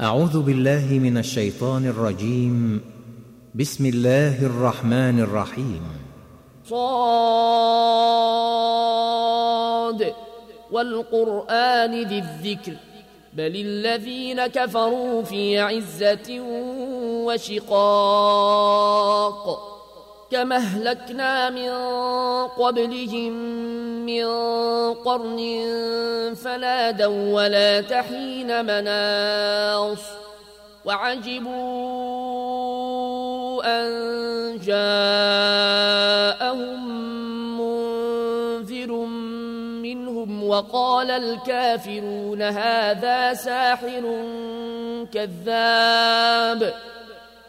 أعوذ بالله من الشيطان الرجيم. بسم الله الرحمن الرحيم. صاد. والقرآن ذي الذكر. بل الذين كفروا في عزة وشقاق. كما اهلكنا من قبلهم من قرن فنادوا ولا تحين مناص وعجبوا أن جاءهم منذر منهم وقال الكافرون هذا ساحر كذاب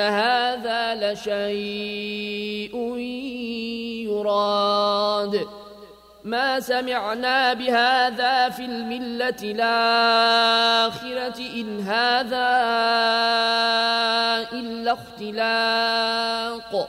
هذا لشيء يراد. ما سمعنا بهذا في الملة الآخرة إن هذا إلا اختلاق.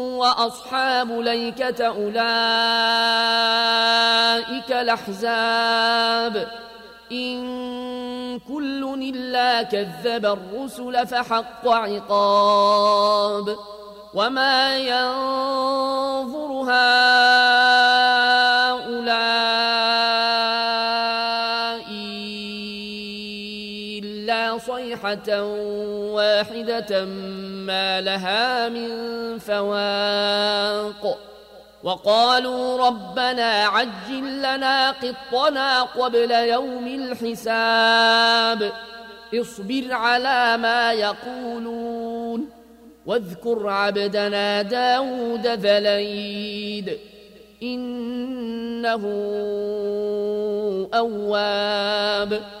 وأصحاب ليكة أولئك الأحزاب. إن كل إلا كذب الرسل فحق عقاب. وما ينظر هؤلاء واحدة ما لها من فواق وقالوا ربنا عجل لنا قطنا قبل يوم الحساب اصبر على ما يقولون واذكر عبدنا داود ذليد إنه أواب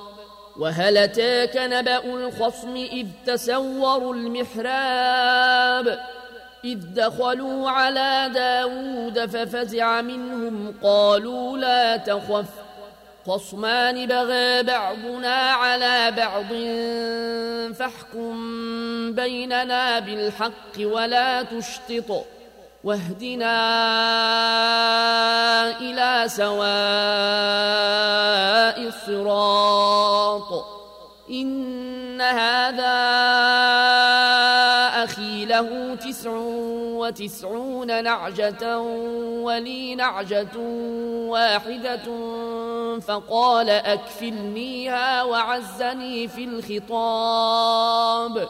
وهل أتاك نبأ الخصم إذ تسوروا المحراب؟ إذ دخلوا على داود ففزع منهم قالوا لا تخف خصمان بغى بعضنا على بعض فاحكم بيننا بالحق ولا تشطط واهدنا إلى سواء الصراط. إن هذا أخي له تسع وتسعون نعجة ولي نعجة واحدة فقال أكفلنيها وعزني في الخطاب.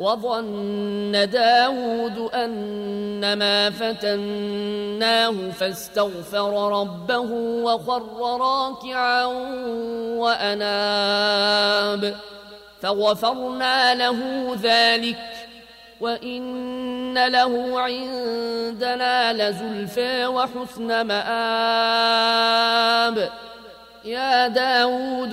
وظن داود أنما فتناه فاستغفر ربه وخر راكعا وأناب فغفرنا له ذلك وإن له عندنا لزلفى وحسن مآب. يا داود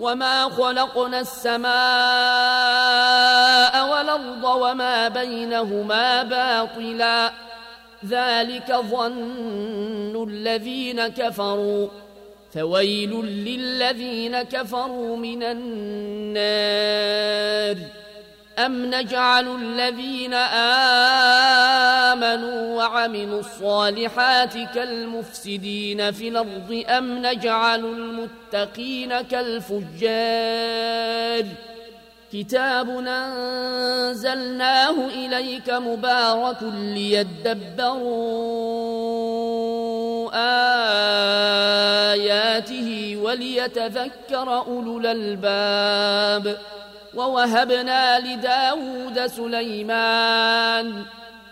وما خلقنا السماء والأرض وما بينهما باطلا ذلك ظن الذين كفروا فويل للذين كفروا من النار أم نجعل الذين آمنوا وعملوا الصالحات كالمفسدين في الأرض أم نجعل المتقين كالفجار. كتاب أنزلناه إليك مبارك ليدبروا آياته وليتذكر أولو الألباب. ووهبنا لداود سليمان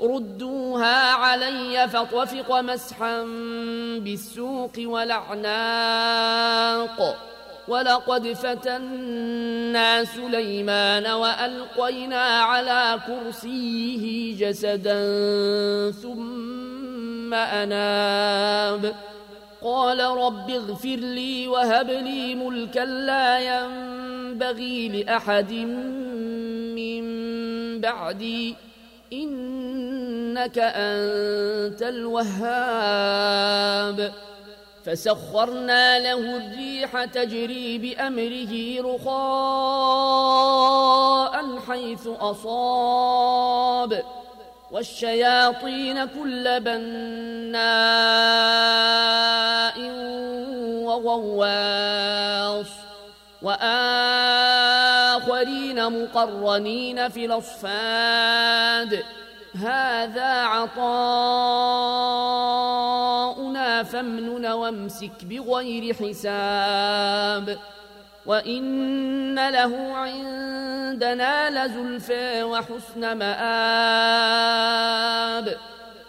ردوها علي فطفق مسحا بالسوق والأعناق. ولقد فتنا سليمان وألقينا على كرسيه جسدا ثم أناب. قال رب اغفر لي وهب لي ملكا لا ينبغي لأحد من بعدي. إنك أنت الوهاب. فسخرنا له الريح تجري بأمره رخاء حيث أصاب. والشياطين كل بناء وغواص. وآخرين مقرنين في الأصفاد. هذا عطاؤنا فامنن وامسك بغير حساب. وإن له عندنا لزلفى وحسن مآب.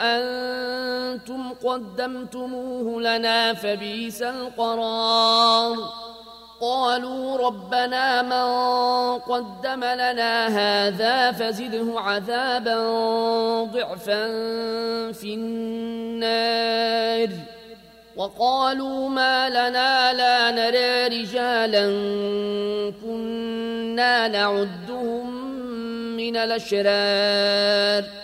أنتم قدمتموه لنا فبيس القرار. قالوا ربنا من قدم لنا هذا فزده عذابا ضعفا في النار. وقالوا ما لنا لا نرى رجالا كنا نعدهم من الأشرار.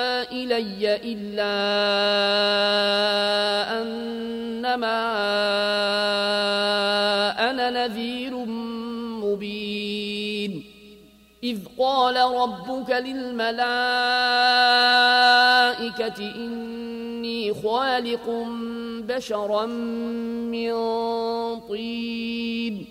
إلي إلا أنما أنا نذير مبين. إذ قال ربك للملائكة إني خالق بشرا من طين.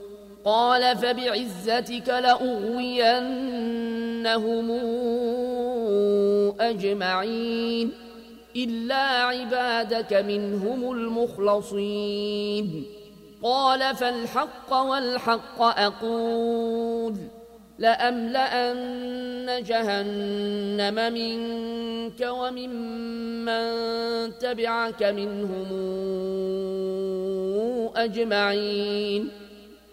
قال فبعزتك لأغوينهم أجمعين إلا عبادك منهم المخلصين. قال فالحق والحق أقول لأملأن جهنم منك وممن تبعك منهم أجمعين.